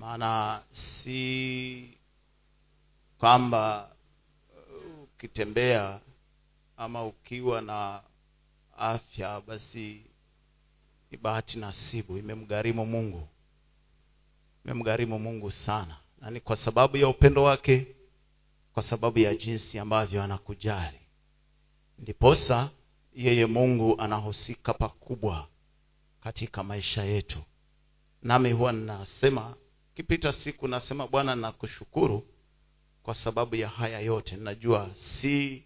maana si kwamba uh, ukitembea ama ukiwa na afya basi ni bahati nasibu. Imemgharimu mungu. Imemgharimu mungu sana. Na ni kwa sababu ya upendo wake kwa sababu ya jinsi ambavyo anakujali. Ndiposa yeye mungu anahusika pakubwa katika maisha yetu. Nami huwa ninasema kipita siku nasema bwana nakushukuru kwa sababu ya haya yote. Najua si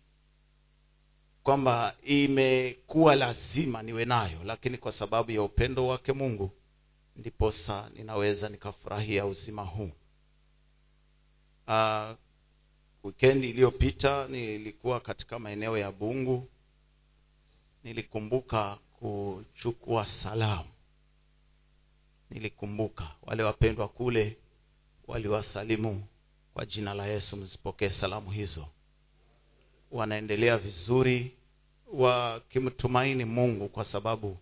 kwamba imekuwa lazima niwe nayo lakini kwa sababu ya upendo wake mungu ndiposa ninaweza nikafurahia uzima huu. Uh, wikendi iliyopita nilikuwa katika maeneo ya bungu. Nilikumbuka kuchukua salamu nilikumbuka wale wapendwa kule waliwasalimu kwa jina la yesu mzipokee salamu hizo. Wanaendelea vizuri wakimtumaini mungu kwa sababu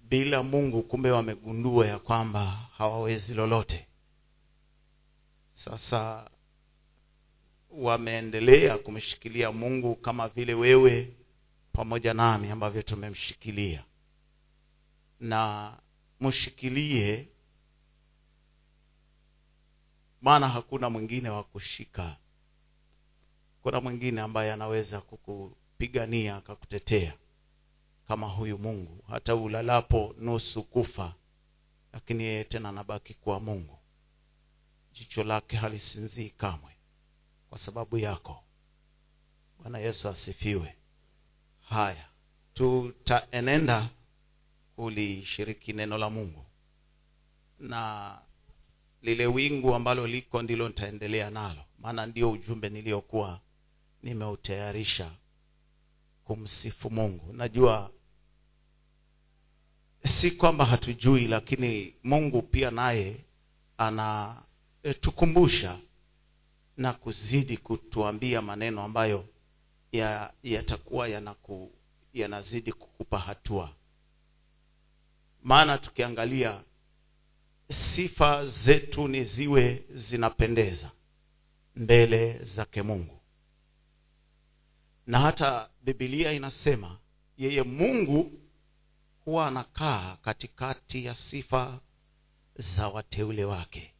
bila mungu kumbe wamegundua ya kwamba hawawezi lolote. Sasa wameendelea kumshikilia mungu kama vile wewe pamoja nami ambavyo tumemshikilia. Na mshikilie maana hakuna mwingine wa kushika. Kuna mwingine ambaye anaweza kukupigania akakutetea kama huyu mungu. Hata ulalapo nusu kufa lakini yeye tena anabaki kuwa mungu. Jicho lake halisinzii kamwe kwa sababu yako. Bwana yesu asifiwe. Haya tutaenenda kulishiriki neno la mungu. Na lile wingu ambalo liko ndilo nitaendelea nalo. Maana ndio ujumbe niliyokuwa nimeutayarisha kumsifu mungu. Najua si kwamba hatujui lakini mungu pia naye anatukumbusha na kuzidi kutuambia maneno ambayo yatakuwa ya yanaku, yanazidi kukupa hatua maana tukiangalia sifa zetu ni ziwe zinapendeza mbele zake mungu. Na hata bibilia inasema yeye mungu huwa anakaa katikati ya sifa za wateule wake.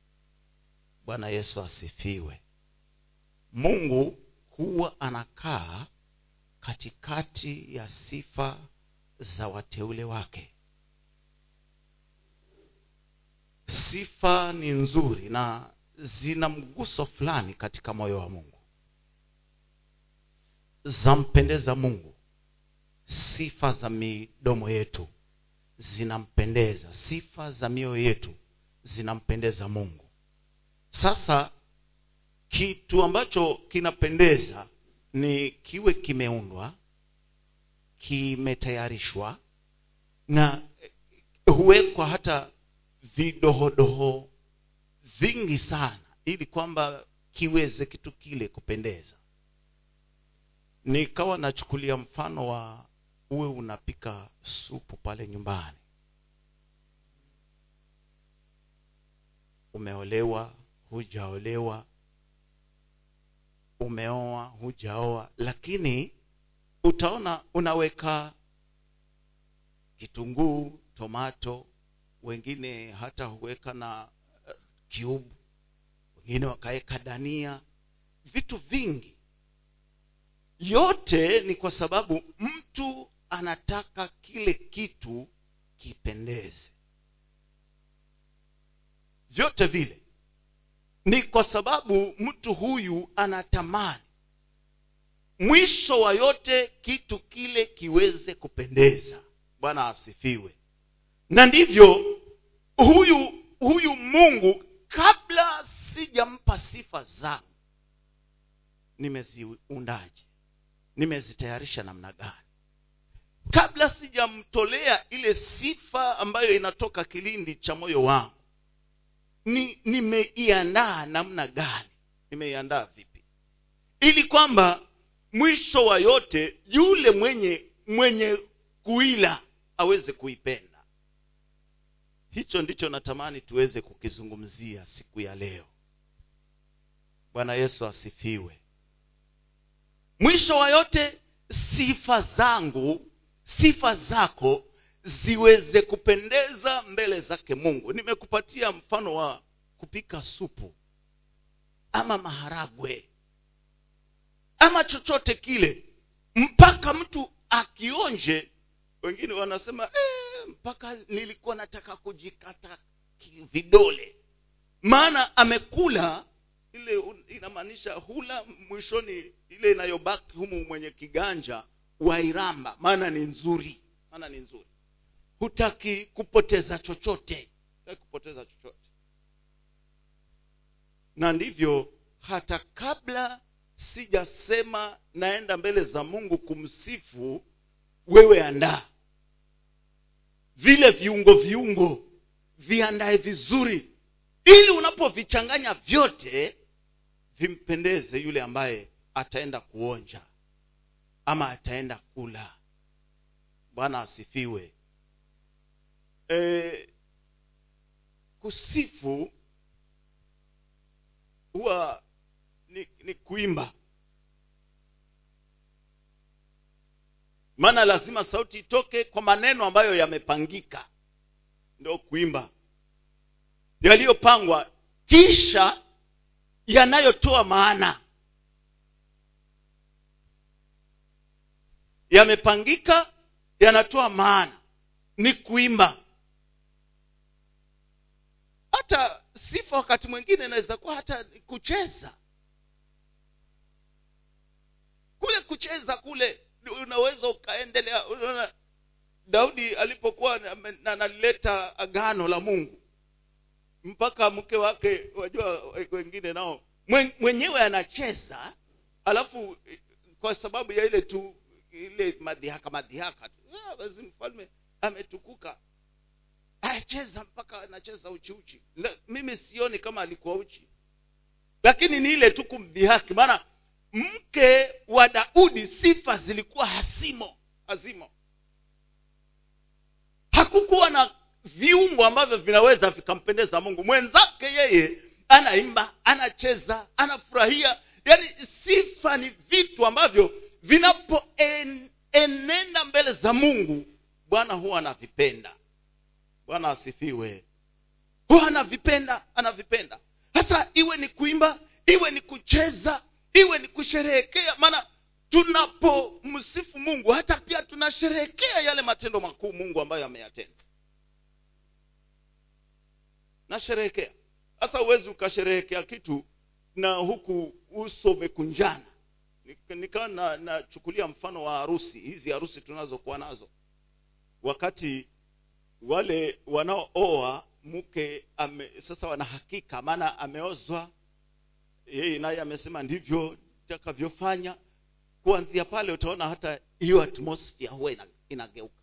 Bwana yesu asifiwe. Mungu huwa anakaa katikati ya sifa za wateule wake sifa ni nzuri na zina mguso fulani katika moyo wa mungu. Zampendeza mungu. Sifa za midomo yetu zinampendeza. Sifa za mioyo yetu zinampendeza mungu. Sasa kitu ambacho kinapendeza ni kiwe kimeundwa kimetayarishwa na huwekwa hata vidohodoho vingi sana ili kwamba kiweze kitu kile kupendeza. Nikawa nachukulia mfano wa uwe unapika supu pale nyumbani. Umeolewa hujaolewa umeoa hujaoa lakini utaona unaweka kitunguu tomato wengine hata huweka na uh, cube wengine wakaweka dania. Vitu vingi. Yote ni kwa sababu mtu anataka kile kitu kipendeze. Vyote vile. Ni kwa sababu mtu huyu anatamani mwisho wa yote kitu kile kiweze kupendeza. Bwana asifiwe. Na ndivyo huyu huyu mungu kabla sijampa sifa zangu nimeziundaje? Nimezitayarisha namna gani? Kabla sijamtolea ile sifa ambayo inatoka kilindi cha moyo wangu ni nimeiandaa namna gani? Nimeiandaa vipi? Ili kwamba mwisho wa yote yule mwenye mwenye kuila aweze kuipenda hicho ndicho natamani tuweze kukizungumzia siku ya leo. Bwana yesu asifiwe. Mwisho wa yote sifa zangu sifa zako ziweze kupendeza mbele zake mungu. Nimekupatia mfano wa kupika supu ama maharagwe ama chochote kile mpaka mtu akionje. Wengine wanasema eh, mpaka nilikuwa nataka kujikata vidole maana amekula ile inamaanisha hula mwishoni ile inayobaki humu mwenye kiganja wairamba. Maana ni nzuri maana ni nzuri. Hutaki kupoteza chochote hutaki kupoteza chochote. Na ndivyo hata kabla sijasema naenda mbele za mungu kumsifu wewe andaa vile viungo viungo viandae vizuri ili unapovichanganya vyote vimpendeze yule ambaye ataenda kuonja ama ataenda kula. Bwana asifiwe. E, kusifu huwa ni, ni kuimba maana lazima sauti itoke kwa maneno ambayo yamepangika. Ndo kuimba. Yaliyopangwa. Kisha yanayotoa maana. Yamepangika yanatoa maana. Ni kuimba. Hata sifa wakati mwingine inaweza kuwa hata kucheza. Kule kucheza kule unaweza ukaendelea unaona daudi alipokuwa na- analileta agano la mungu mpaka mke wake wajua wengine nao mwenyewe anacheza alafu kwa sababu ya ile tu ile madhihaka madhihaka tu ah, basi mfalme ametukuka. Acheza mpaka anacheza uchiuchi mimi sioni kama alikuwa uchi. Lakini ni ile tu kumdhihaki maana mke wa daudi sifa zilikuwa hasimo hazimo. Hakukuwa na viungo ambavyo vinaweza vikampendeza mungu. Mwenzake yeye anaimba anacheza anafurahia. Yaani sifa ni vitu ambavyo vinapoenenda mbele za mungu bwana huwa anavipenda. Bwana asifiwe. Huwa anavipenda anavipenda. Hasa iwe ni kuimba iwe ni kucheza iwe ni kusherehekea maana tunapomsifu mungu hata pia tunasherehekea yale matendo makuu mungu ambayo ameyatenda. Nasherehekea. Sasa huwezi ukasherehekea kitu na huku uso umekunjana. Nik- nikawa na- nachukulia mfano wa harusi hizi harusi tunazokuwa nazo. Wakati wale wanaooa mke ame, sasa wanahakika maana ameozwa yeye naye amesema ndivyo takavyofanya kuanzia pale utaona hata hiyo atmosphere huwa inageuka.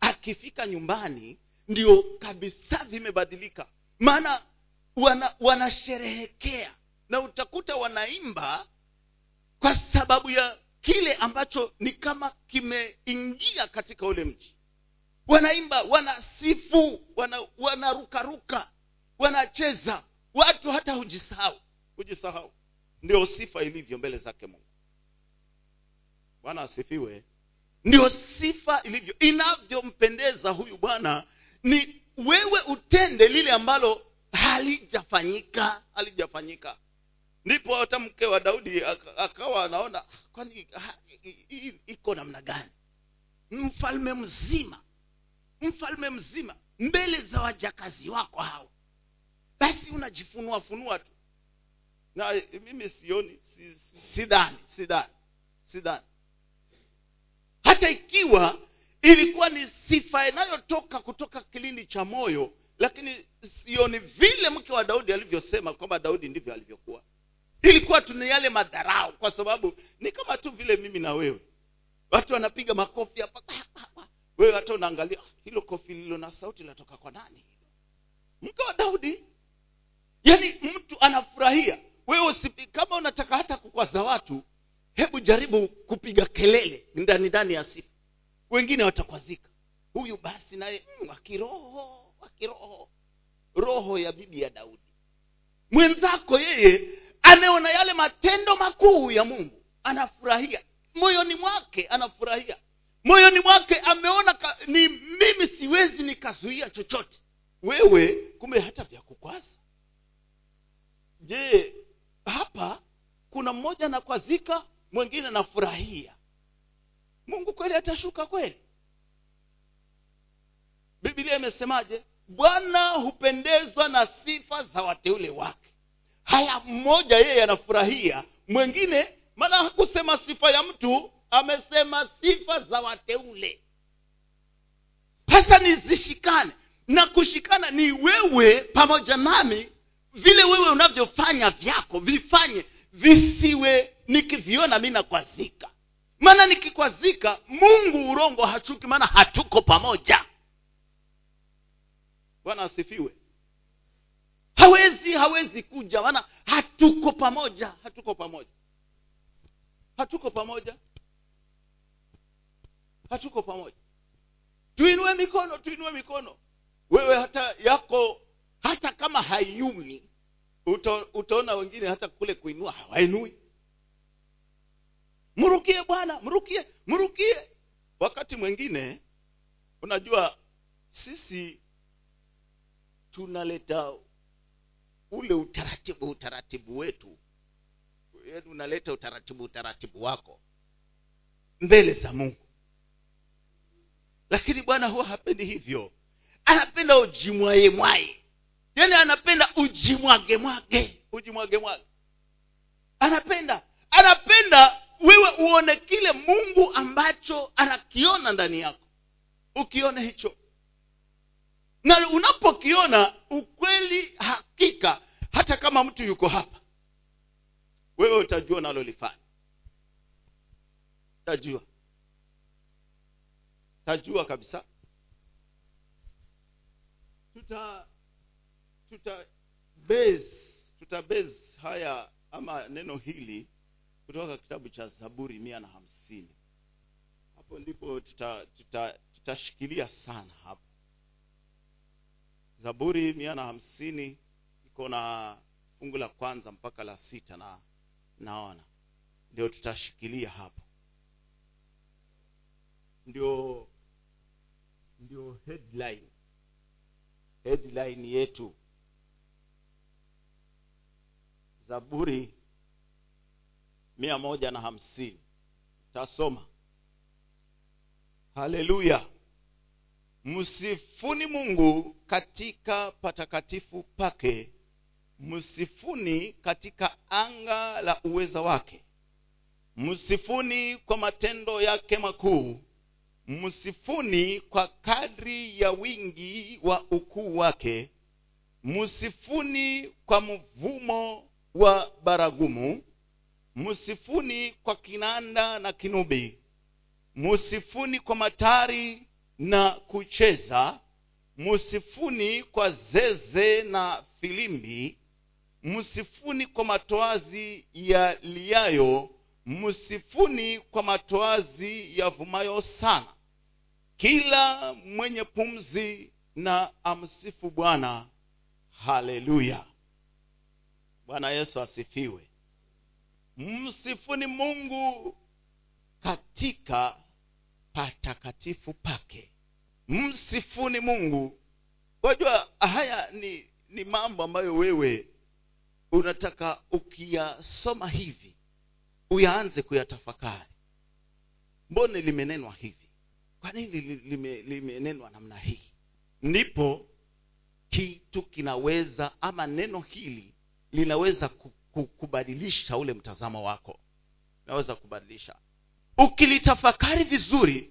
Akifika nyumbani ndio kabisa vimebadilika. Maana wana, wanasherehekea na utakuta wanaimba kwa sababu ya kile ambacho ni kama kimeingia katika ule mji. Wanaimba wanasifu wana, wanarukaruka wanacheza. Watu hata hujisahau hujisahau ndio sifa ilivyo mbele zake mungu. Bwana asifiwe. Ndio sifa ilivyo. Inavyompendeza huyu bwana ni wewe utende lile ambalo halijafanyika halijafanyika. Ndipo hata mke wa daudi akawa anaona kwani iko namna gani? Mfalme mzima mfalme mzima mbele za wajakazi wako hawa basi unajifunua funua tu na eh, mimi sioni si- si- sidhani sidhani sidhani. Hata ikiwa ilikuwa ni sifa inayotoka kutoka kilindi cha moyo lakini sioni vile mke wa daudi alivyosema kwamba daudi ndivyo alivyokuwa. Ilikuwa tu ni yale madharau kwa sababu ni kama tu vile mimi na wewe. Watu wanapiga makofi hapa wewe hata unaangalia "Ah, hilo kofi lilo na sauti linatoka kwa nani mke wa daudi yaani mtu anafurahia wewe kama unataka hata kukwaza watu hebu jaribu kupiga kelele ndani ndani ya sifa wengine watakwazika. Huyu basi naye mm, wakiroho wakiroho roho ya bibi ya daudi. Mwenzako yeye ameona yale matendo makuu ya mungu. Anafurahia. Moyoni mwake anafurahia. Moyoni mwake ameona ka, ni mimi siwezi nikazuia chochote. Wewe kumbe hata vya kukwaza. Je hapa kuna mmoja anakwazika mwingine anafurahia. Mungu kweli atashuka kweli? Biblia imesemaje? Bwana hupendezwa na sifa za wateule wake. Haya mmoja yeye anafurahia mwingine maana hakusema sifa ya mtu amesema sifa za wateule. Hasa nizishikane na kushikana ni wewe pamoja nami vile wewe unavyofanya vyako vifanye visiwe nikiviona mi nakwazika. Maana nikikwazika mungu urongo hachuki maana hatuko pamoja. Bwana asifiwe. Hawezi hawezi kuja maana hatuko pamoja hatuko pamoja. Hatuko pamoja. Hatuko pamoja. Tuinue mikono tuinue mikono. Wewe hata yako hata kama haiumi uto, utaona wengine hata kule kuinua hawainui. Mrukie bwana mrukie mrukie. Wakati mwingine unajua sisi tunaleta ule utaratibu utaratibu wetu. Yani unaleta utaratibu utaratibu wako mbele za mungu. Lakini bwana huwa hapendi hivyo. Anapenda ujimwaye mwaye yaani anapenda ujimwage mwage. Ujimwage mwage. Anapenda. Anapenda wewe uone kile mungu ambacho anakiona ndani yako. Ukione hicho. Na unapokiona ukweli hakika hata kama mtu yuko hapa wewe utajua nalolifanya utajua. Utajua kabisa. Tuta tuta base tuta base haya ama neno hili kutoka kitabu cha zaburi mia na hamsini. Hapo ndipo tutashikilia tuta, tuta sana hapo. Zaburi mia na hamsini iko na fungu la kwanza mpaka la sita na naona. Ndio tutashikilia hapo. Ndio ndio headline. Headline yetu zaburi mia moja na hamsini. Tasoma. Haleluya. Msifuni mungu katika patakatifu pake. Msifuni katika anga la uweza wake. Msifuni kwa matendo yake makuu. Msifuni kwa kadri ya wingi wa ukuu wake. Msifuni kwa mvumo wa baragumu msifuni kwa kinanda na kinubi msifuni kwa matari na kucheza msifuni kwa zeze na filimbi msifuni kwa matoazi ya liayo msifuni kwa matoazi yavumayo sana. Kila mwenye pumzi na amsifu bwana. Haleluya bwana yesu asifiwe. Msifuni mungu katika patakatifu pake. Msifuni mungu. Wajua haya ni ni mambo ambayo wewe unataka ukiyasoma hivi uyaanze kuyatafakari. Mbone limenenwa hivi? Kwa nini lime, limenenwa namna hii? Ndipo kitu kinaweza ama neno hili linaweza kubadilisha ule mtazamo wako. Linaweza kubadilisha. Ukilitafakari vizuri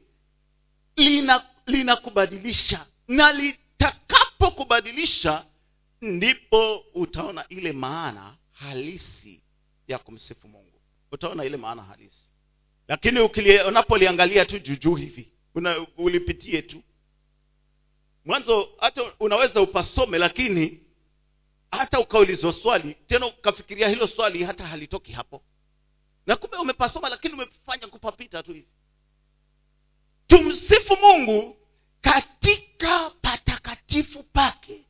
lina linakubadilisha na litakapokubadilisha ndipo utaona ile maana halisi ya kumsifu mungu. Utaona ile maana halisi. Lakini unapoliangalia tu juujuu hivi una, ulipitie tu. Mwanzo hata unaweza upasome lakini hata ukaulizwa swali tena ukafikiria hilo swali hata halitoki hapo. Na kumbe umepasoma lakini umefanya kupapita tu hivi. Tumsifu mungu katika patakatifu pake.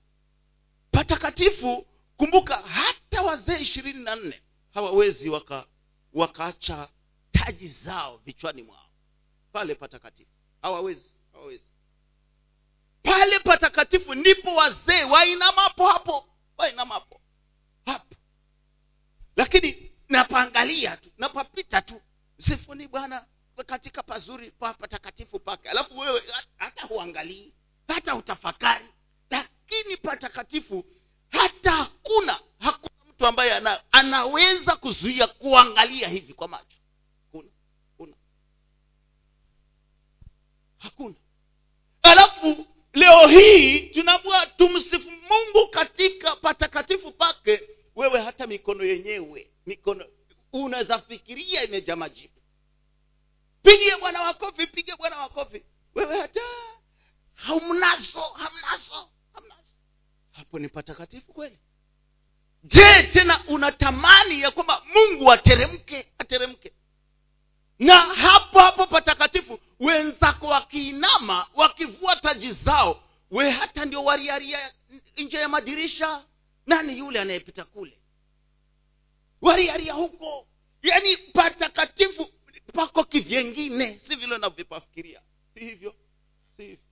Patakatifu kumbuka hata wazee ishirini na nne hawawezi waka wakaacha taji zao vichwani mwao. Pale patakatifu. Hawawezi hawawezi. Pale patakatifu ndipo wazee wainamapo hapo wainamapo hapo lakini napaangalia tu napapita tu. Sifuni bwana katika pazuri pa patakatifu pake. Alafu wewe hata huangalii hata utafakari lakini patakatifu hata hakuna hakuna mtu ambaye ana, anaweza kuzuia kuangalia hivi kwa macho. Kuna kuna hakuna. Alafu leo hii tunaambiwa tumsifu mungu katika patakatifu pake wewe hata mikono yenyewe mikono unaweza fikiria imejaa majibu. Pigie bwana wakofi pige bwana wakofi wewe hata hamnazo hamnazo hamnazo. Hapo ni patakatifu kweli? Je tena unatamani ya kwamba mungu ateremke ateremke? Na hapo hapo patakatifu wenzako wakiinama wakivua taji zao we hata ndio wariaria nje ya madirisha nani yule anayepita kule? Wariaria huko yaani patakatifu pako kivyengine. Si vile navyopafikiria si hivyo? Si hivyo?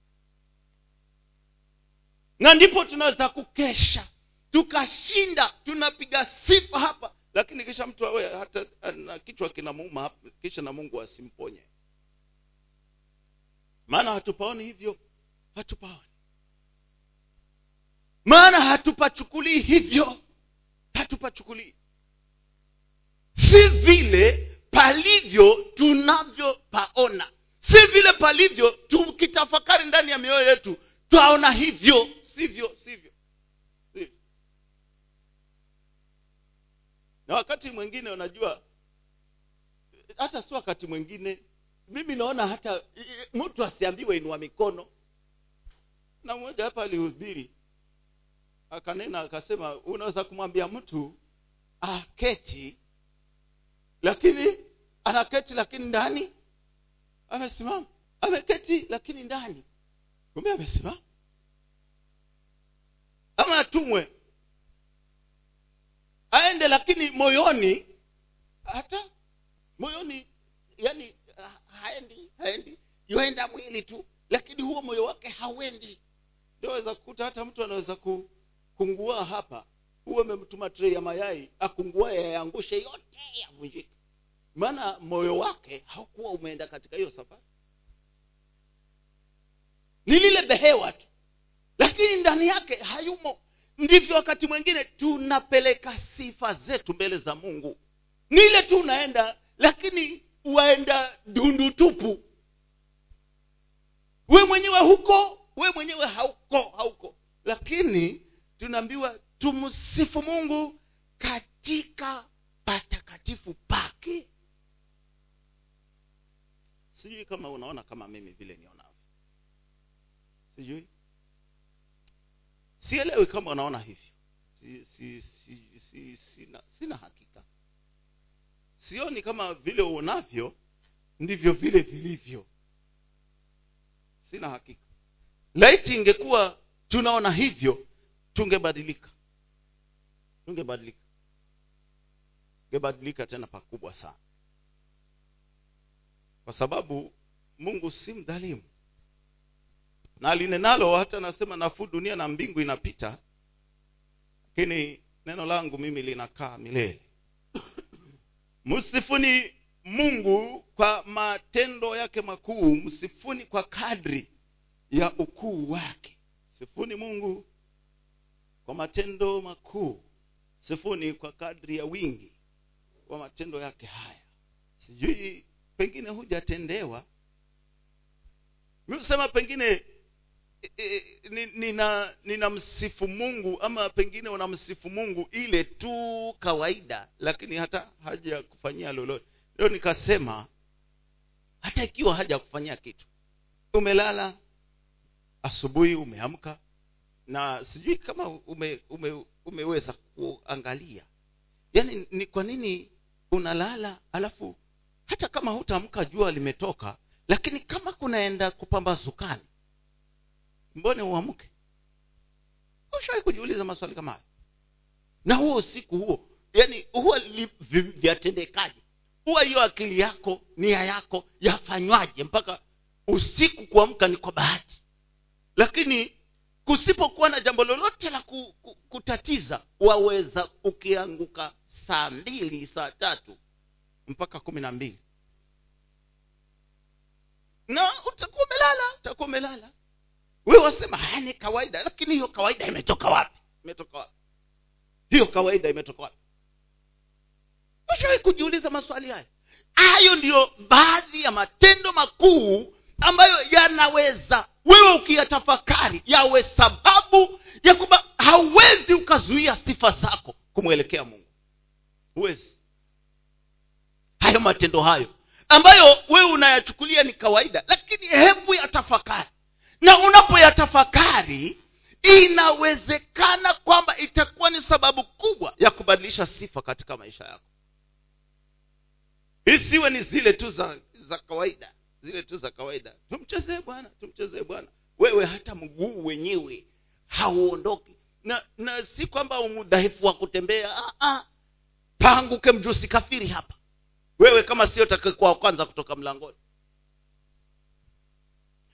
Na ndipo tunaweza kukesha tukashinda tunapiga sifa hapa. Lakini kisha mtu awe hata na kichwa kinamuuma kisha na mungu asimponye. Maana hatupaoni hivyo hatupaoni maana hatupachukulii hivyo. Hatupachukulii. Si vile palivyo tunavyopaona. Si vile palivyo tukitafakari ndani ya mioyo yetu twaona hivyo sivyo sivyo. Na wakati mwingine unajua hata si wakati mwingine mimi naona hata mtu asiambiwe inua mikono. Na mmoja hapa alihubiri akanena akasema unaweza kumwambia mtu aketi lakini anaketi lakini ndani? Amesimama. Ameketi lakini ndani. Kumbe amesimama. Ama atumwe. Aende lakini moyoni hata moyoni yani haendi haendi. Yuenda mwili tu lakini huo moyo wake hauendi. Ndio aweza kukuta hata mtu anaweza kungua hapa huwe amemtuma trei ya mayai akungua yaangushe yote yavunjike. Maana moyo wake haukuwa umeenda katika hiyo safari. Ni lile behewa tu. Lakini ndani yake hayumo. Ndivyo wakati mwingine tunapeleka sifa zetu mbele za mungu. Ni tu unaenda lakini waenda dundu tupu. We mwenyewe huko we mwenyewe hauko hauko. Lakini tunaambiwa tumsifu mungu katika patakatifu pake. Sijui kama unaona kama mimi vile nionavyo. Sijui. Sielewi kama unaona hivyo. Si, si, si, si, sina, sina hakika. Sioni kama vile uonavyo ndivyo vile vilivyo. Sina hakika. Laiti ingekuwa tunaona hivyo tungebadilika. Tungebadilika. Tungebadilika tena pakubwa sana. Kwa sababu mungu si mdhalimu. Na alinenalo hata nasema nafuu dunia na mbingu inapita lakini neno langu mimi linakaa milele. Msifuni mungu kwa matendo yake makuu msifuni kwa kadri ya ukuu wake. Sifuni mungu kwa matendo makuu sifuni kwa kadri ya wingi wa matendo yake haya. Sijui pengine hujatendewa. Miusema pengine e, e, nina msifu mungu ama pengine unamsifu mungu ile tu kawaida lakini hata haja kufanyia lolote. Ndio nikasema hata ikiwa haja kufanyia kitu umelala asubuhi umeamka na sijui kama ume, ume, umeweza kuangalia. Yaani ni kwa nini unalala alafu hata kama hutamka jua limetoka lakini kama kunaenda kupambazukani mbone uamke? Ushawai kujiuliza maswali kama hayo? Na huo usiku huo yani huwa vyatendekaje? Huwa hiyo akili yako nia yako yafanywaje mpaka usiku kuamka ni kwa bahati? Lakini kusipokuwa na jambo lolote la ku, ku, kutatiza waweza ukianguka saa mbili saa tatu mpaka kumi na mbili. Na utakuwa umelala utakuwa umelala. We wasema ni kawaida lakini hiyo kawaida imetoka wapi? Imetoka wapi? Hiyo kawaida imetoka wapi? Ushawahi kujiuliza maswali haya? Hayo ndiyo baadhi ya matendo makuu ambayo yanaweza wewe ukiyatafakari yawe sababu ya kwamba hauwezi ukazuia sifa zako kumwelekea mungu. Huwezi. Hayo matendo hayo ambayo wewe unayachukulia ni kawaida lakini hebu yatafakari. Na unapoyatafakari inawezekana kwamba itakuwa ni sababu kubwa ya kubadilisha sifa katika maisha yako. Isiwe ni zile tu za za kawaida zile tu za kawaida. Tumchezee bwana tumchezee bwana. Wewe hata mguu wenyewe hauondoki. Na na si kwamba umudhaifu wa kutembea ah, ah. paanguke mjusi kafiri hapa. Wewe kama sio takikuwa wa kwanza kutoka mlangoni.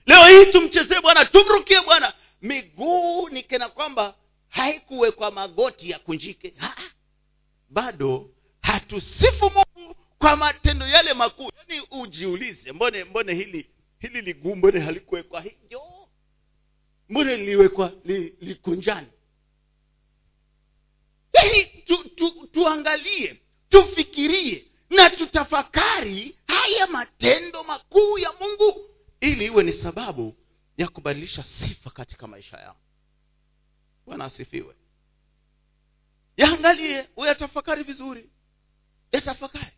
Leo hii tumchezee bwana tumrukie bwana. Miguu ni kena kwamba haikuwekwa magoti ya kunjike. Ha bado hatusifu kwa matendo yale makuu yani ujiulize mbone mbone hili hili liguu mbone halikuwekwa hivyo mbone liwekwa li, likunjani yaani tu, tu, tuangalie tufikirie na tutafakari haya matendo makuu ya mungu ili iwe ni sababu ya kubadilisha sifa katika maisha yao bwana asifiwe. Yaangalie uyatafakari vizuri. Yatafakari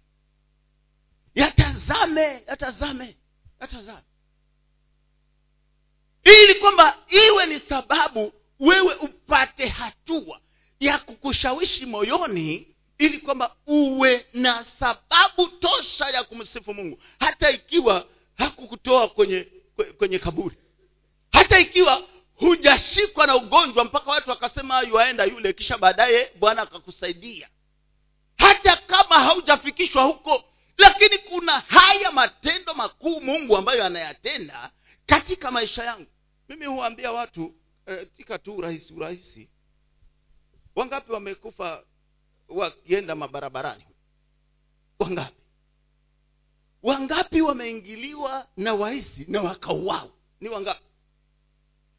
yatazame yatazame yatazame. Ili kwamba iwe ni sababu wewe upate hatua ya kukushawishi moyoni ili kwamba uwe na sababu tosha ya kumsifu mungu. Hata ikiwa hakukutoa kwenye kwenye kaburi. Hata ikiwa hujashikwa na ugonjwa mpaka watu wakasema yuaenda yule kisha baadaye bwana akakusaidia. Hata kama haujafikishwa huko lakini kuna haya matendo makuu mungu ambayo anayatenda katika maisha yangu. Mimi huwaambia watu katika tu urahisi urahisi. Wangapi wamekufa wakienda mabarabarani? Wangapi? Wangapi wameingiliwa na wahisi na wakauawa? Ni wangapi?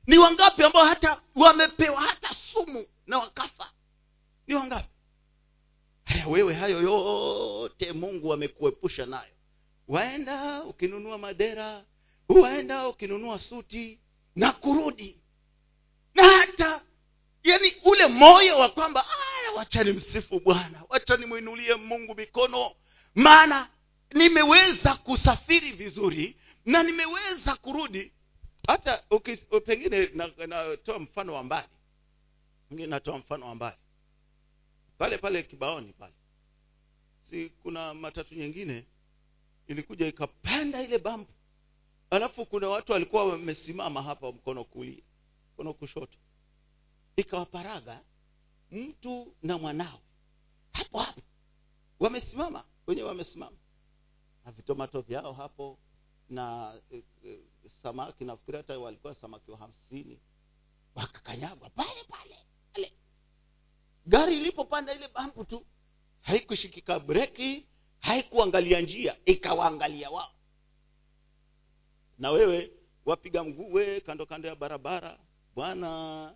Ni wangapi ambao hata wamepewa hata sumu na wakafa? Ni wangapi wewe hayo yote mungu amekuepusha nayo. Waenda ukinunua madera waenda ukinunua suti na kurudi. Na hata yani ule moyo wa kwamba wacha nimsifu bwana wacha nimwinulie mungu mikono. Maana nimeweza kusafiri vizuri na nimeweza kurudi. Hata pengine natoa na, mfano wa mbali. Natoa mfano wa mbali pale pale kibaoni pale. Si kuna matatu nyingine? Ilikuja ikapanda ile bambu alafu kuna watu walikuwa wamesimama hapa mkono kulia mkono kushoto. Ikawaparaga mtu na mwanawe. Hapo hapo. Wamesimama wenyewe wamesimama. Na vitomato vyao hapo na e, e, samaki nafikiri hata walikuwa samaki wa hamsini. Wakakanyagwa pale pale pale gari ilipopanda ile bambu tu haikushikika breki haikuangalia njia ikawaangalia wao. Na wewe wapiga mguu we kando kando ya barabara bwana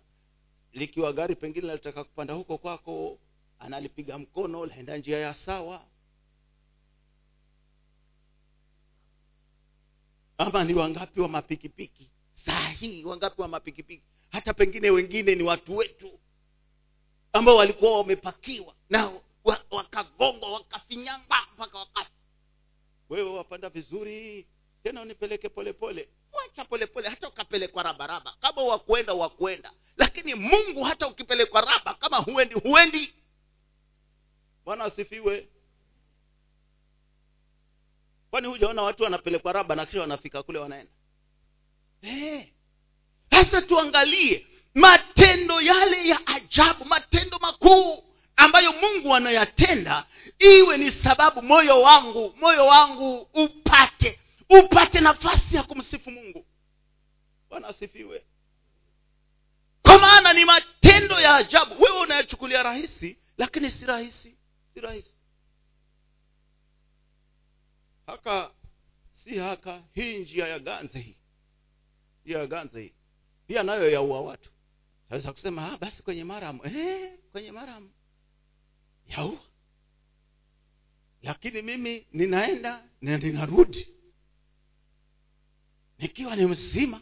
likiwa gari pengine linataka kupanda huko kwako analipiga mkono laenda njia ya sawa. Ama ni wangapi wa mapikipiki? Saa hii wangapi wa mapikipiki? Hata pengine wengine ni watu wetu ambao walikuwa wamepakiwa na wakagongwa wakafinyanga mpaka wakafa wewe wapanda vizuri tena unipeleke polepole. Wacha polepole hata ukapelekwa rabaraba. Kama wakwenda wakwenda lakini mungu hata ukipelekwa raba kama huendi huendi. Bwana asifiwe. Kwani hujaona watu wanapelekwa raba na kisha wanafika kule wanaenda? Hey. sasa tuangalie matendo yale ya ajabu matendo makuu ambayo mungu anayatenda iwe ni sababu moyo wangu moyo wangu upate upate nafasi ya kumsifu mungu. Bwana asifiwe. Kwa maana ni matendo ya ajabu. Wewe unayachukulia rahisi lakini si rahisi si rahisi. Haka si haka hii njia ya ganze hii njia ya ganze hii pia nayo yaua watu sasa kusema ah, basi kwenye maramu. Eh, kwenye maramu. Yaua lakini mimi ninaenda na ninarudi. Nikiwa ni mzima.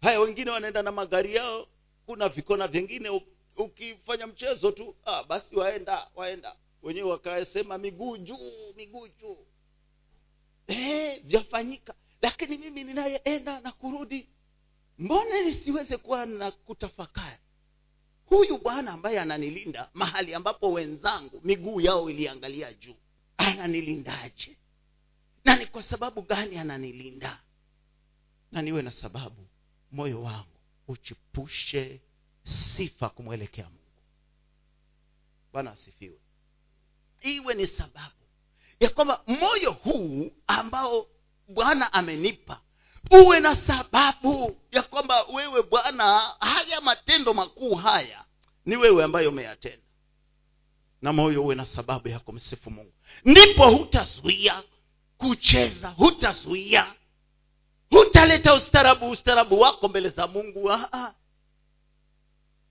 Haya wengine wanaenda na magari yao. Kuna vikona vingine ukifanya mchezo tu. Ah, basi waenda waenda. Wenyewe wakasema miguu juu miguu juu. Eh, vyafanyika. Lakini mimi ninayeenda na kurudi mbona nisiweze kuwa na kutafakari? Huyu bwana ambaye ananilinda mahali ambapo wenzangu miguu yao iliangalia juu ananilindaje? Na ni kwa sababu gani ananilinda? Na niwe na sababu moyo wangu uchipushe sifa kumwelekea mungu. Bwana asifiwe. Iwe ni sababu ya kwamba moyo huu ambao bwana amenipa uwe na sababu ya kwamba wewe bwana haya matendo makuu haya ni wewe ambayo umeyatenda. Na moyo uwe na sababu ya kumsifu mungu. Ndipo hutazuia kucheza hutazuia hutaleta ustarabu ustarabu wako mbele za mungu. Aha.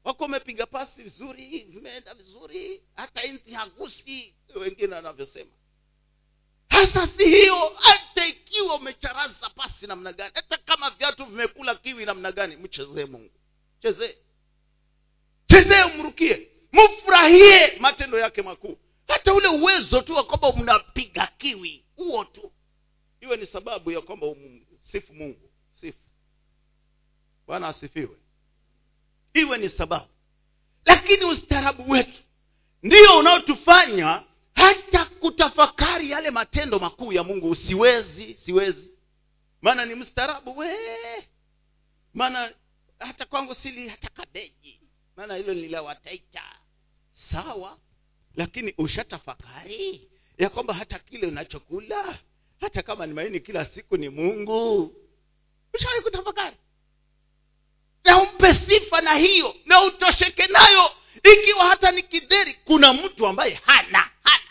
wako umepiga pasi vizuri imeenda vizuri hata nzi hagusi wengine wanavyosema hasa si hiyo hata ikiwa umecharaza pasi namna gani hata kama viatu vimekula kiwi namna gani mchezee mungu. Chezee. Chezee umrukie mfurahie matendo yake makuu. Hata ule uwezo tu wa kwamba mnapiga kiwi huo tu. Iwe ni sababu ya kwamba umsifu mungu. Sifu. Bwana asifiwe. Iwe ni sababu. Lakini ustaarabu wetu. Ndio unaotufanya hata kutafakari yale matendo makuu ya mungu siwezi siwezi. Maana ni mstaarabu we. Maana hata kwangu sili hata kabeji. Maana hilo nilawataita sawa lakini ushatafakari ya kwamba hata kile unachokula hata kama ni maini kila siku ni mungu. Ushawai kutafakari? Na umpe sifa na hiyo na utosheke nayo. Ikiwa hata ni kidheri kuna mtu ambaye hana hana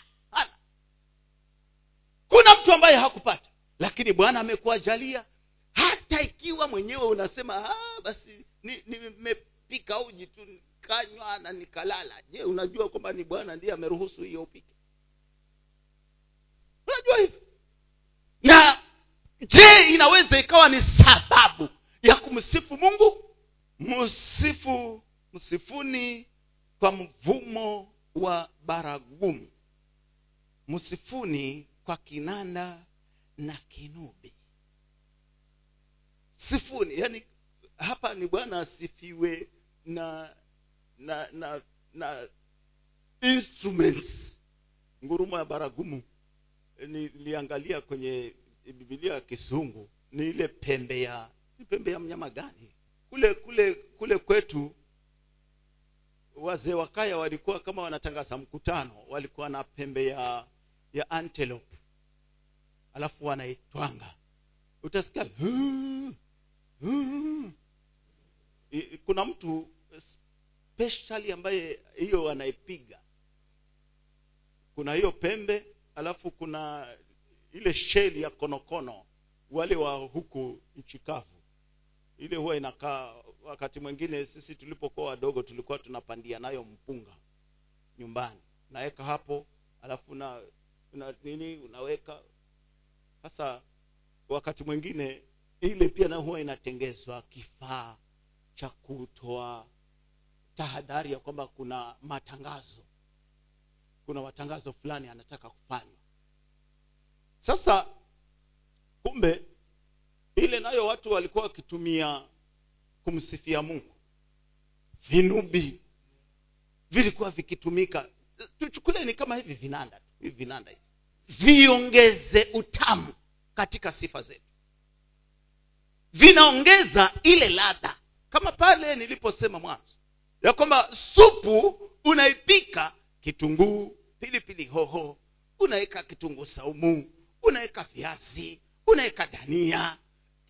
kuna mtu ambaye hakupata lakini bwana amekuajalia. Hata ikiwa mwenyewe unasema ah, basi nimepika ni uji tu nikanywa na nikalala. Je unajua kwamba ni bwana ndiye ameruhusu hiyo upike? Unajua hivyo? Na je inaweza ikawa ni sababu ya kumsifu mungu? Msifu msifuni kwa mvumo wa baragumu. Msifuni kwa kinanda na kinubi. Sifuni yani hapa ni bwana asifiwe na na na na instruments. Ngurumo ya baragumu niliangalia kwenye bibilia ya kisungu ni ile pembe ya ni pembe ya mnyama gani? Kule kule kule kwetu wazee wakaya walikuwa kama wanatangaza mkutano walikuwa na pembe ya ya antelope. Alafu wanaitwanga. Utasikia kuna mtu specially ambaye hiyo anaipiga kuna hiyo pembe alafu kuna ile sheli ya konokono wale wa huku nchi kavu. Ile huwa inakaa wakati mwingine sisi tulipokuwa wadogo tulikuwa tunapandia nayo mpunga nyumbani. Naweka hapo alafu una, una nini unaweka. Sasa wakati mwingine ile pia na huwa inatengezwa kifaa cha kutoa tahadhari ya kwamba kuna matangazo. Kuna matangazo fulani anataka kufanywa. Sasa kumbe ile nayo watu walikuwa wakitumia kumsifia mungu. Vinubi vilikuwa vikitumika. Tuchukulie ni kama hivi vinanda vinanda hivi. Viongeze utamu katika sifa zetu. Vinaongeza ile ladha. Kama pale niliposema mwanzo ya kwamba supu unaipika kitunguu pilipili hoho unaweka kitunguu saumu unaweka viazi unaweka dania.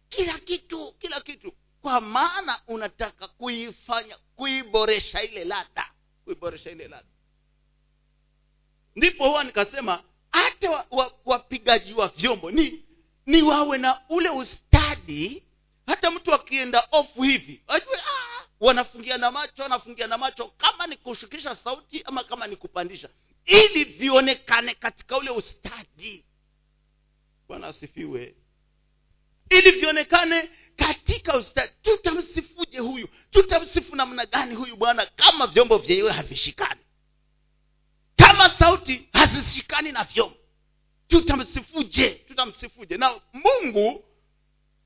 Kila kitu kila kitu. Kwa maana unataka kuifanya kuiboresha ile ladha. Kuiboresha ile ladha ndipo huwa nikasema hata wa- wa- wapigaji wa, vyombo ni ni wawe na ule ustadi. Hata mtu akienda ofu hivi ajue ah, wanafungia na macho wanafungia na macho kama ni kushukisha sauti ama kama ni kupandisha. Ili vionekane katika ule ustadi. Bwana asifiwe. Ili vionekane katika ustadi. Tutamsifuje huyu? Tutamsifu namna gani huyu bwana kama vyombo vyenyewe havishikani kama sauti hazishikani na vyombo tutamsifuje? Tutamsifuje? Na mungu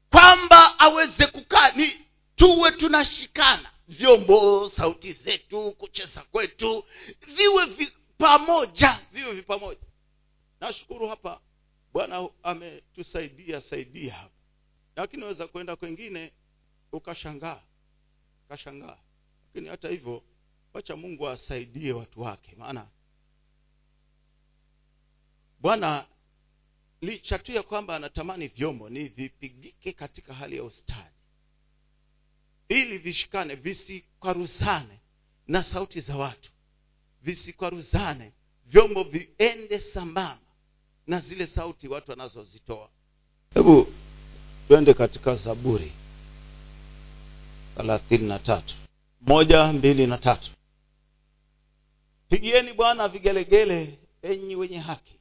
kwamba aweze kukaa ni tuwe tunashikana. Vyombo sauti zetu kucheza kwetu viwe vi, pamoja viwe vipamoja nashukuru hapa. Bwana ametusaidia saidia hapa. Lakini naweza kwenda kwengine ukashangaa. Ukashangaa. Lakini hata hivyo wacha mungu asaidie watu wake. Maana bwana licha tu ya kwamba anatamani vyombo ni vipigike katika hali ya ustadi ili vishikane visikwaruzane na sauti za watu visikwaruzane vyombo viende sambamba na zile sauti watu wanazozitoa. Hebu twende katika zaburi thelathini na tatu. Moja mbili na tatu. Pigieni bwana vigelegele enyi wenye haki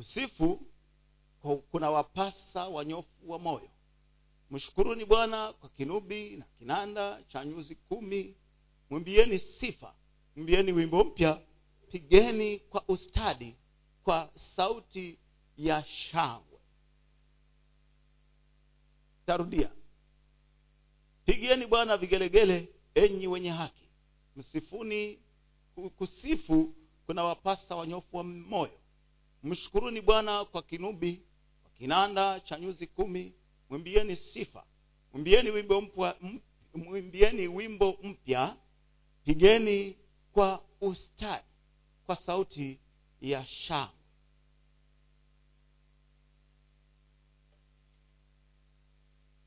usifu ku- kuna wapasa wanyofu wa moyo. Mshukuruni bwana kwa kinubi na kinanda cha nyuzi kumi. Mwimbieni sifa mwimbieni wimbo mpya. Pigeni kwa ustadi kwa sauti ya shangwe. Tarudia. Pigeni bwana vigelegele enyi wenye haki. Msifuni kusifu kuna wapasa wanyofu wa moyo mshukuruni bwana kwa kinubi kwa kinanda cha nyuzi kumi. Mwimbieni sifa mwimbieni wimbo mpya mwimbieni wimbo mpya. Pigeni kwa ustadi kwa sauti ya shangwe.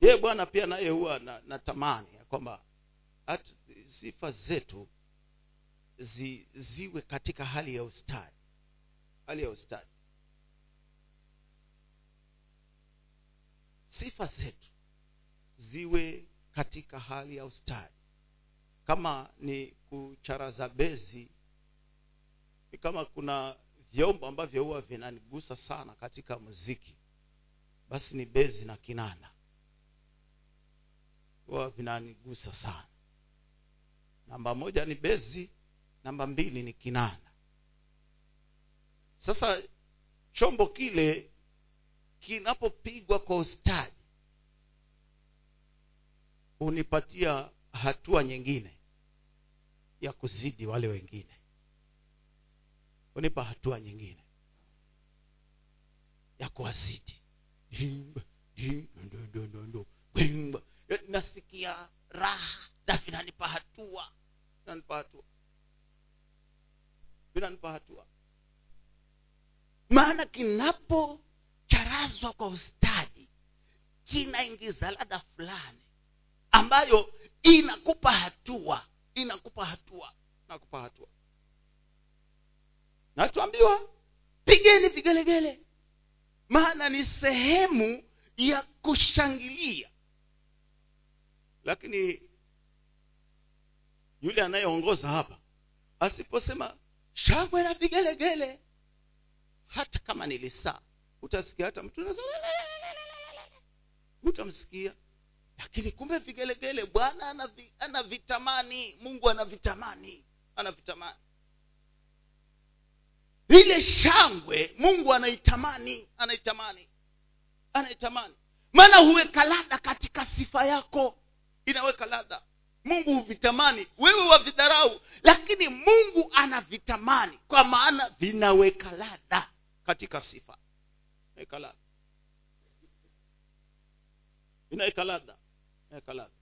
Yeye bwana pia naye huwa na, na tamani ya kwamba sifa zetu zi, ziwe katika hali ya ustadi hali ustadi. Sifa zetu ziwe katika hali ya ustadi. Kama ni kucharaza bezi ni kama kuna vyombo ambavyo huwa vinanigusa sana katika muziki basi ni bezi na kinanda. Huwa vinanigusa sana. Namba moja ni bezi namba mbili ni kinanda sasa chombo kile kinapopigwa kwa ustadi hunipatia hatua nyingine ya kuzidi wale wengine. Hunipa hatua nyingine ya kuwazidi. Nasikia raha. Na vinanipa hatua. Vinanipa hatua. Vinanipa hatua maana kinapocharazwa kwa ustadi kinaingiza ladha fulani ambayo inakupa hatua inakupa hatua inakupa hatua. Na tuambiwa pigeni vigelegele. Maana ni sehemu ya kushangilia. Lakini yule anayeongoza hapa asiposema shangwe na vigelegele hata kama ni lisaa utasikia hata mtu utamsikia lakini kumbe vigelegele bwana anavi- anavitamani mungu anavitamani anavitamani ile shangwe mungu anaitamani anaitamani anaitamani. Maana huweka ladha katika sifa yako. Inaweka ladha. Mungu huvitamani. Wewe wavidharau lakini mungu anavitamani kwa maana vinaweka ladha katika sifa. Weka ladha. Vinaweka ladha. Vinaweka ladha.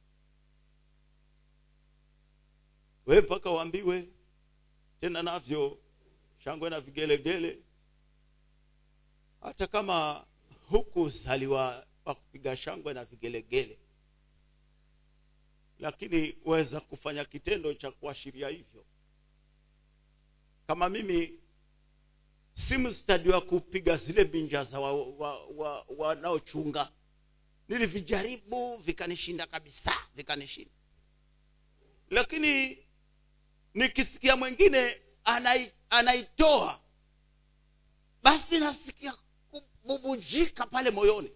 We mpaka waambiwe. Tena navyo. Shangwe na vigelegele. Hata kama hukuzaliwa wa kupiga shangwe na vigelegele. Lakini waweza kufanya kitendo cha kuashiria hivyo. Kama mimi si mstadi wa kupiga zile binja za wanaochunga wa, wa, wa nilivijaribu vikanishinda kabisa vikanishinda. Lakini nikisikia mwingine anai, anaitoa basi nasikia kububujika pale moyoni.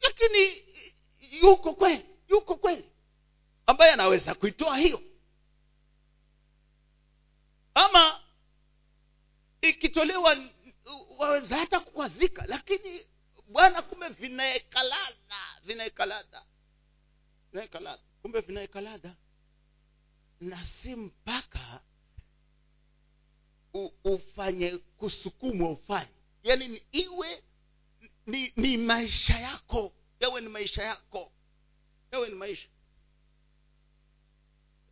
Lakini yuko kweli yuko kweli ambaye anaweza kuitoa hiyo ama ikitolewa waweza hata kukwazika lakini bwana kumbe vinaekaladha vinaekaladha vinaweka ladha vinaweka ladha kumbe vinaekaladha na si mpaka ufanye kusukumwa ufanye. Yaani ni iwe ni, ni maisha yako yawe ni maisha yako yawe ni maisha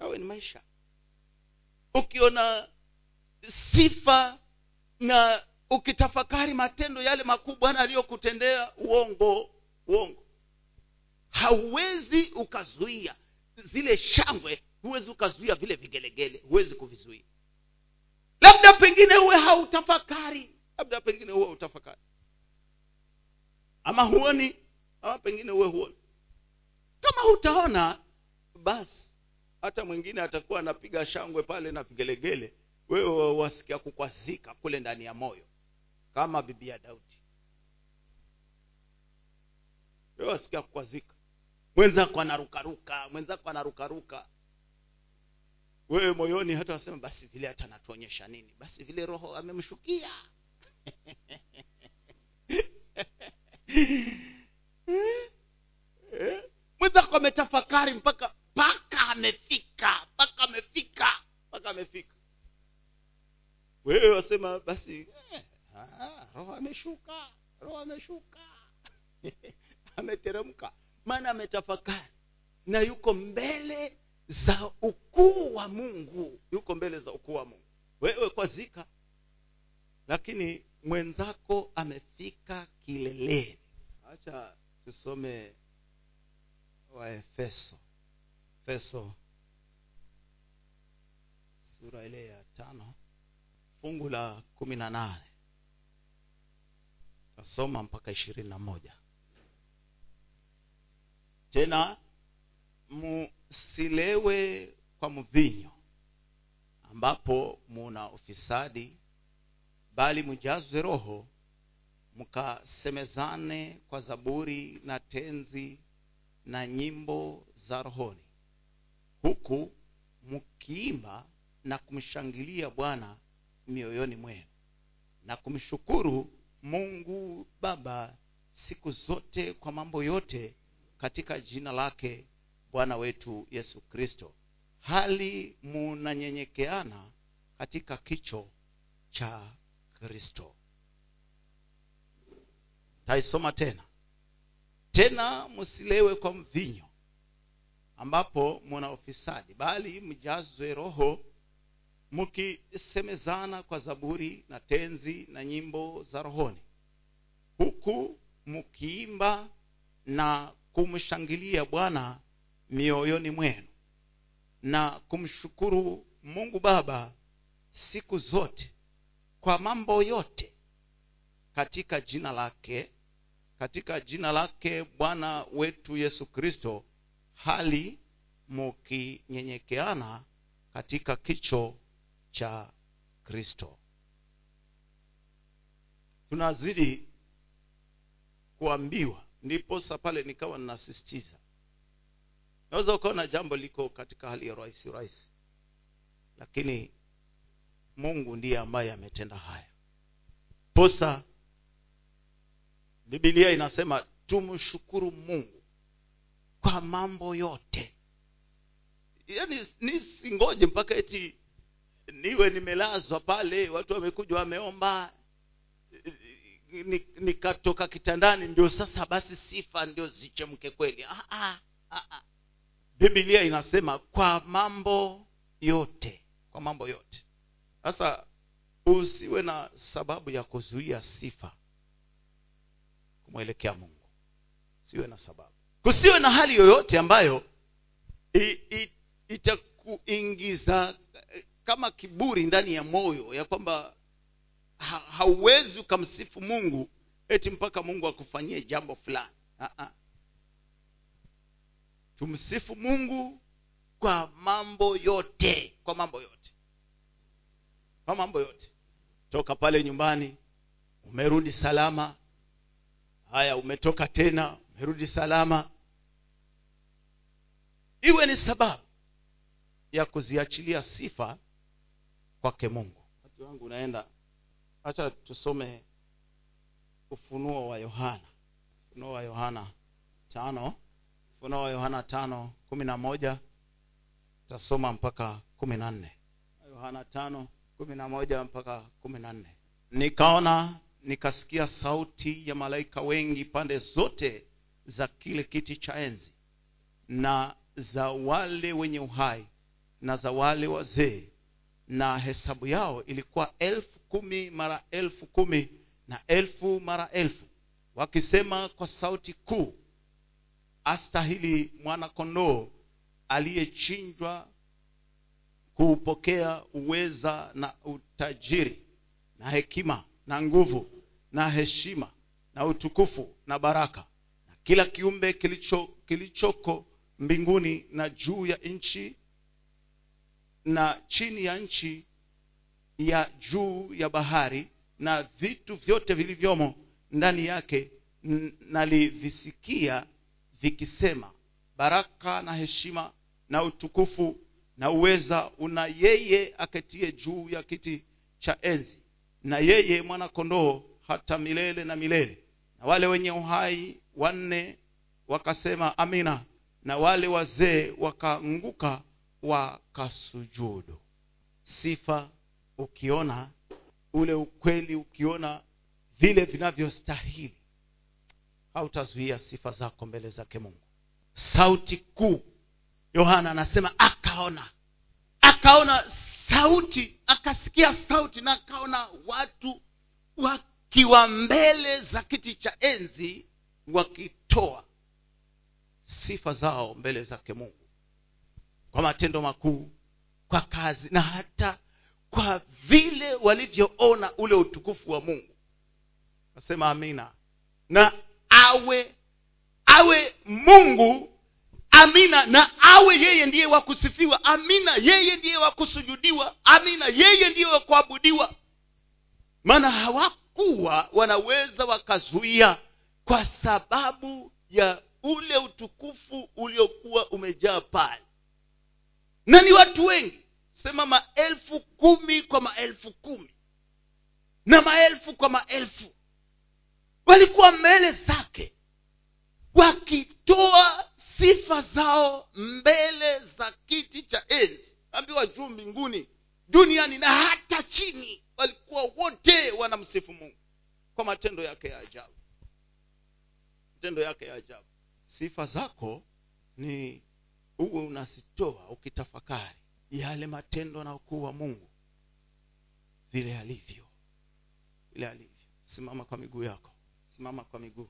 yawe ni maisha. Ukiona sifa na ukitafakari matendo yale makubwa bwana aliyokutendea uongo uongo. Hauwezi ukazuia zile shangwe huwezi ukazuia vile vigelegele huwezi kuvizuia. Labda pengine huwe hautafakari labda pengine huwe hautafakari. Ama huoni ama pengine huwe huoni. Kama hutaona basi hata mwingine atakuwa anapiga shangwe pale na vigelegele wewe wasikia kukwazika kule ndani ya moyo kama bibia daudi. Wewe wasikia kukwazika. Mwenzako anarukaruka mwenzako anarukaruka. Wewe moyoni hata wasema basi vile hata anatuonyesha nini? Basi vile roho amemshukia. Mwenzako ametafakari mpaka mpaka amefika mpaka amefika mpaka amefika wewe wasema basi eh, ah, roho ameshuka roho ameshuka. Ameteremka. Maana ametafakari. Na yuko mbele za ukuu wa mungu. Yuko mbele za ukuu wa mungu. Wewe kwazika lakini mwenzako amefika kileleni. Acha tusome waefeso efeso sura ile ya tano fungu la kumi na nane. Tasoma mpaka ishirini na moja. Tena msilewe kwa mvinyo ambapo muna ufisadi bali mjazwe roho mkasemezane kwa zaburi na tenzi na nyimbo za rohoni. Huku mkiimba na kumshangilia bwana mioyoni mwenu. Na kumshukuru mungu baba siku zote kwa mambo yote katika jina lake bwana wetu yesu kristo. Hali munanyenyekeana katika kicho cha kristo. Taisoma tena. Tena msilewe kwa mvinyo ambapo muna ufisadi bali mjazwe roho mkisemezana kwa zaburi na tenzi na nyimbo za rohoni huku mkiimba na kumshangilia bwana mioyoni mwenu na kumshukuru mungu baba siku zote kwa mambo yote katika jina lake katika jina lake bwana wetu yesu kristo hali mukinyenyekeana katika kicho cha kristo. Tunazidi kuambiwa ndiposa pale nikawa ninasisitiza naweza ukaona jambo liko katika hali ya rahisi rahisi lakini mungu ndiye ambaye ametenda haya. Posa bibilia inasema tumshukuru mungu kwa mambo yote. Yaani nisingoje mpaka eti niwe nimelazwa pale watu wamekuja wameomba ni- nikatoka kitandani ndio sasa basi sifa ndio zichemke kweli. Ah, ah, ah, ah. biblia inasema kwa mambo yote kwa mambo yote. Sasa usiwe na sababu ya kuzuia sifa kumwelekea mungu. Siwe na sababu. Kusiwe na hali yoyote ambayo itakuingiza kama kiburi ndani ya moyo ya kwamba ha, hauwezi ukamsifu mungu eti mpaka mungu akufanyie jambo fulani. Tumsifu mungu kwa mambo yote kwa mambo yote. Kwa mambo yote. Toka pale nyumbani umerudi salama. Haya umetoka tena umerudi salama. Iwe ni sababu ya kuziachilia sifa kwake mungu. Watu wangu unaenda hacha tusome ufunuo wa yohana. Ufunuo wa yohana tano. Ufunuo wa yohana tano kumi na moja. Tasoma mpaka kumi na nne. Yohana tano kumi na moja mpaka kumi na nne. Nikaona nikasikia sauti ya malaika wengi pande zote za kile kiti cha enzi na za wale wenye uhai na za wale wazee na hesabu yao ilikuwa elfu kumi mara elfu kumi na elfu mara elfu. Wakisema kwa sauti kuu astahili mwanakondoo aliyechinjwa kuupokea uweza na utajiri na hekima na nguvu na heshima na utukufu na baraka na kila kiumbe kilicho kilichoko mbinguni na juu ya nchi na chini ya nchi ya juu ya bahari na vitu vyote vilivyomo ndani yake nalivisikia vikisema baraka na heshima na utukufu na uweza una yeye aketie juu ya kiti cha enzi na yeye mwana kondoo hata milele na milele. Na wale wenye uhai wanne wakasema amina na wale wazee wakaanguka wakasujudu sifa ukiona ule ukweli ukiona vile vinavyostahili hautazuia sifa zako mbele zake mungu. Sauti kuu yohana anasema akaona. Akaona sauti akasikia sauti na akaona watu wakiwa mbele za kiti cha enzi wakitoa sifa zao mbele zake mungu kwa matendo makuu kwa kazi na hata kwa vile walivyoona ule utukufu wa mungu. Nasema amina. Na awe awe mungu amina. Na awe yeye ndiye wa kusifiwa amina. Yeye ndiye wa kusujudiwa amina. Yeye ndiye wa kuabudiwa. Maana hawakuwa wanaweza wakazuia kwa sababu ya ule utukufu uliokuwa umejaa pale na ni watu wengi. Sema maelfu kumi kwa maelfu kumi. Na maelfu kwa maelfu. Walikuwa mbele zake. Wakitoa sifa zao mbele za kiti cha enzi. Ambiwa juu mbinguni duniani na hata chini. Walikuwa wote wanamsifu mungu. Kwa matendo yake ya ajabu. Matendo yake ya ajabu. Sifa zako ni uwe unazitoa ukitafakari yale matendo na ukuu wa mungu. Vile alivyo. Vile alivyo. Simama kwa miguu yako. Simama kwa miguu